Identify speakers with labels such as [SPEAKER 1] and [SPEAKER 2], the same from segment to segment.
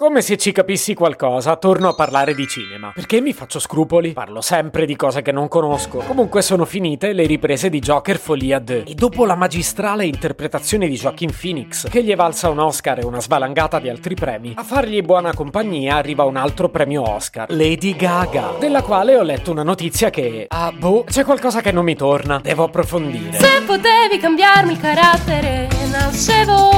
[SPEAKER 1] Come se ci capissi qualcosa, torno a parlare di cinema. Perché mi faccio scrupoli? Parlo sempre di cose che non conosco. Comunque sono finite le riprese di Joker Folia 2. E dopo la magistrale interpretazione di Joaquin Phoenix, che gli è valsa un Oscar e una svalangata di altri premi, a fargli buona compagnia arriva un altro premio Oscar, Lady Gaga, della quale ho letto una notizia che... Ah, boh, c'è qualcosa che non mi torna. Devo approfondire.
[SPEAKER 2] Se potevi cambiarmi il carattere, nascevo.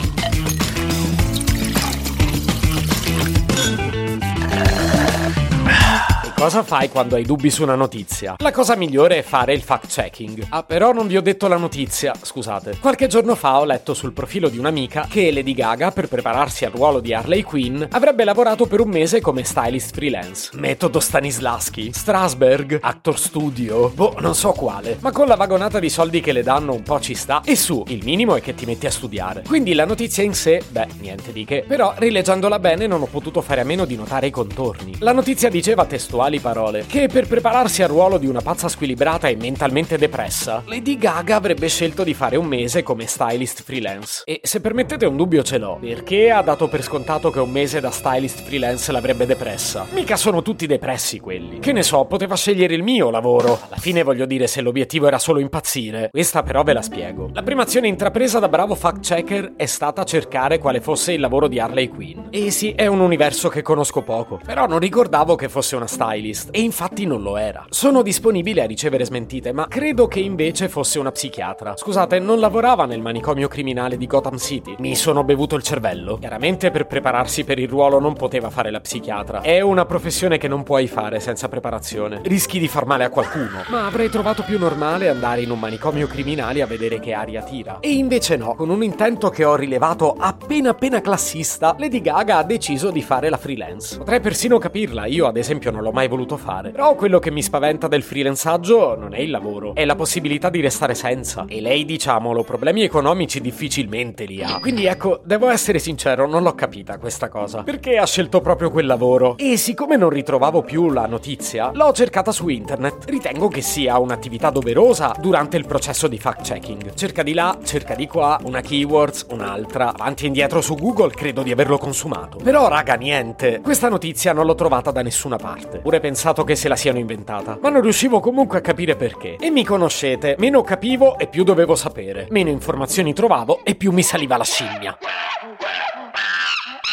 [SPEAKER 1] Cosa fai quando hai dubbi su una notizia? La cosa migliore è fare il fact-checking. Ah, però non vi ho detto la notizia, scusate. Qualche giorno fa ho letto sul profilo di un'amica che Lady Gaga, per prepararsi al ruolo di Harley Quinn, avrebbe lavorato per un mese come stylist freelance. Metodo Stanislaschi, Strasberg, Actor Studio, boh, non so quale. Ma con la vagonata di soldi che le danno un po' ci sta. E su, il minimo è che ti metti a studiare. Quindi la notizia in sé, beh, niente di che. Però, rileggendola bene, non ho potuto fare a meno di notare i contorni. La notizia diceva testuali parole, che per prepararsi al ruolo di una pazza squilibrata e mentalmente depressa, Lady Gaga avrebbe scelto di fare un mese come stylist freelance. E se permettete un dubbio ce l'ho, perché ha dato per scontato che un mese da stylist freelance l'avrebbe depressa? Mica sono tutti depressi quelli. Che ne so, poteva scegliere il mio lavoro. Alla fine voglio dire se l'obiettivo era solo impazzire. Questa però ve la spiego. La prima azione intrapresa da bravo fact checker è stata cercare quale fosse il lavoro di Harley Quinn. E sì, è un universo che conosco poco, però non ricordavo che fosse una stylist stylist e infatti non lo era. Sono disponibile a ricevere smentite, ma credo che invece fosse una psichiatra. Scusate, non lavorava nel manicomio criminale di Gotham City. Mi sono bevuto il cervello. Chiaramente per prepararsi per il ruolo non poteva fare la psichiatra. È una professione che non puoi fare senza preparazione. Rischi di far male a qualcuno. Ma avrei trovato più normale andare in un manicomio criminale a vedere che aria tira. E invece no, con un intento che ho rilevato appena appena classista, Lady Gaga ha deciso di fare la freelance. Potrei persino capirla, io ad esempio non l'ho mai voluto fare. Però quello che mi spaventa del freelanzaggio non è il lavoro, è la possibilità di restare senza. E lei, diciamolo, problemi economici difficilmente li ha. Quindi ecco, devo essere sincero, non l'ho capita questa cosa. Perché ha scelto proprio quel lavoro? E siccome non ritrovavo più la notizia, l'ho cercata su internet. Ritengo che sia un'attività doverosa durante il processo di fact-checking. Cerca di là, cerca di qua, una keywords, un'altra, avanti e indietro su Google, credo di averlo consumato. Però raga, niente. Questa notizia non l'ho trovata da nessuna parte. Pure pensato che se la siano inventata, ma non riuscivo comunque a capire perché. E mi conoscete, meno capivo e più dovevo sapere, meno informazioni trovavo e più mi saliva la scimmia.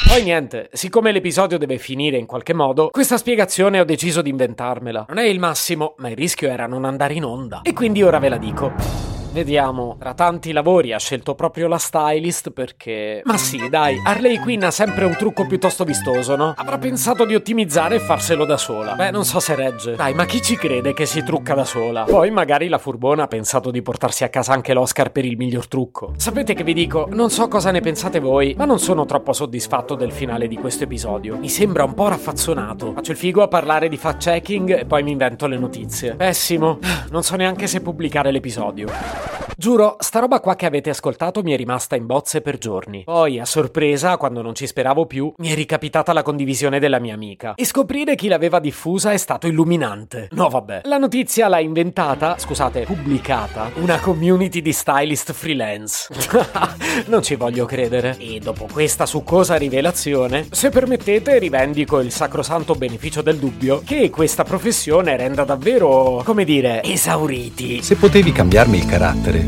[SPEAKER 1] Poi niente, siccome l'episodio deve finire in qualche modo, questa spiegazione ho deciso di inventarmela. Non è il massimo, ma il rischio era non andare in onda. E quindi ora ve la dico. Vediamo, tra tanti lavori ha scelto proprio la stylist perché... Ma sì, dai, Harley Quinn ha sempre un trucco piuttosto vistoso, no? Avrà pensato di ottimizzare e farselo da sola. Beh, non so se regge. Dai, ma chi ci crede che si trucca da sola? Poi magari la furbona ha pensato di portarsi a casa anche l'Oscar per il miglior trucco. Sapete che vi dico? Non so cosa ne pensate voi, ma non sono troppo soddisfatto del finale di questo episodio. Mi sembra un po' raffazzonato. Faccio il figo a parlare di fact-checking e poi mi invento le notizie. Pessimo. Non so neanche se pubblicare l'episodio. Giuro, sta roba qua che avete ascoltato mi è rimasta in bozze per giorni. Poi, a sorpresa, quando non ci speravo più, mi è ricapitata la condivisione della mia amica. E scoprire chi l'aveva diffusa è stato illuminante. No, vabbè. La notizia l'ha inventata, scusate, pubblicata, una community di stylist freelance. non ci voglio credere. E dopo questa succosa rivelazione, se permettete, rivendico il sacrosanto beneficio del dubbio che questa professione renda davvero, come dire, esauriti.
[SPEAKER 3] Se potevi cambiarmi il carattere,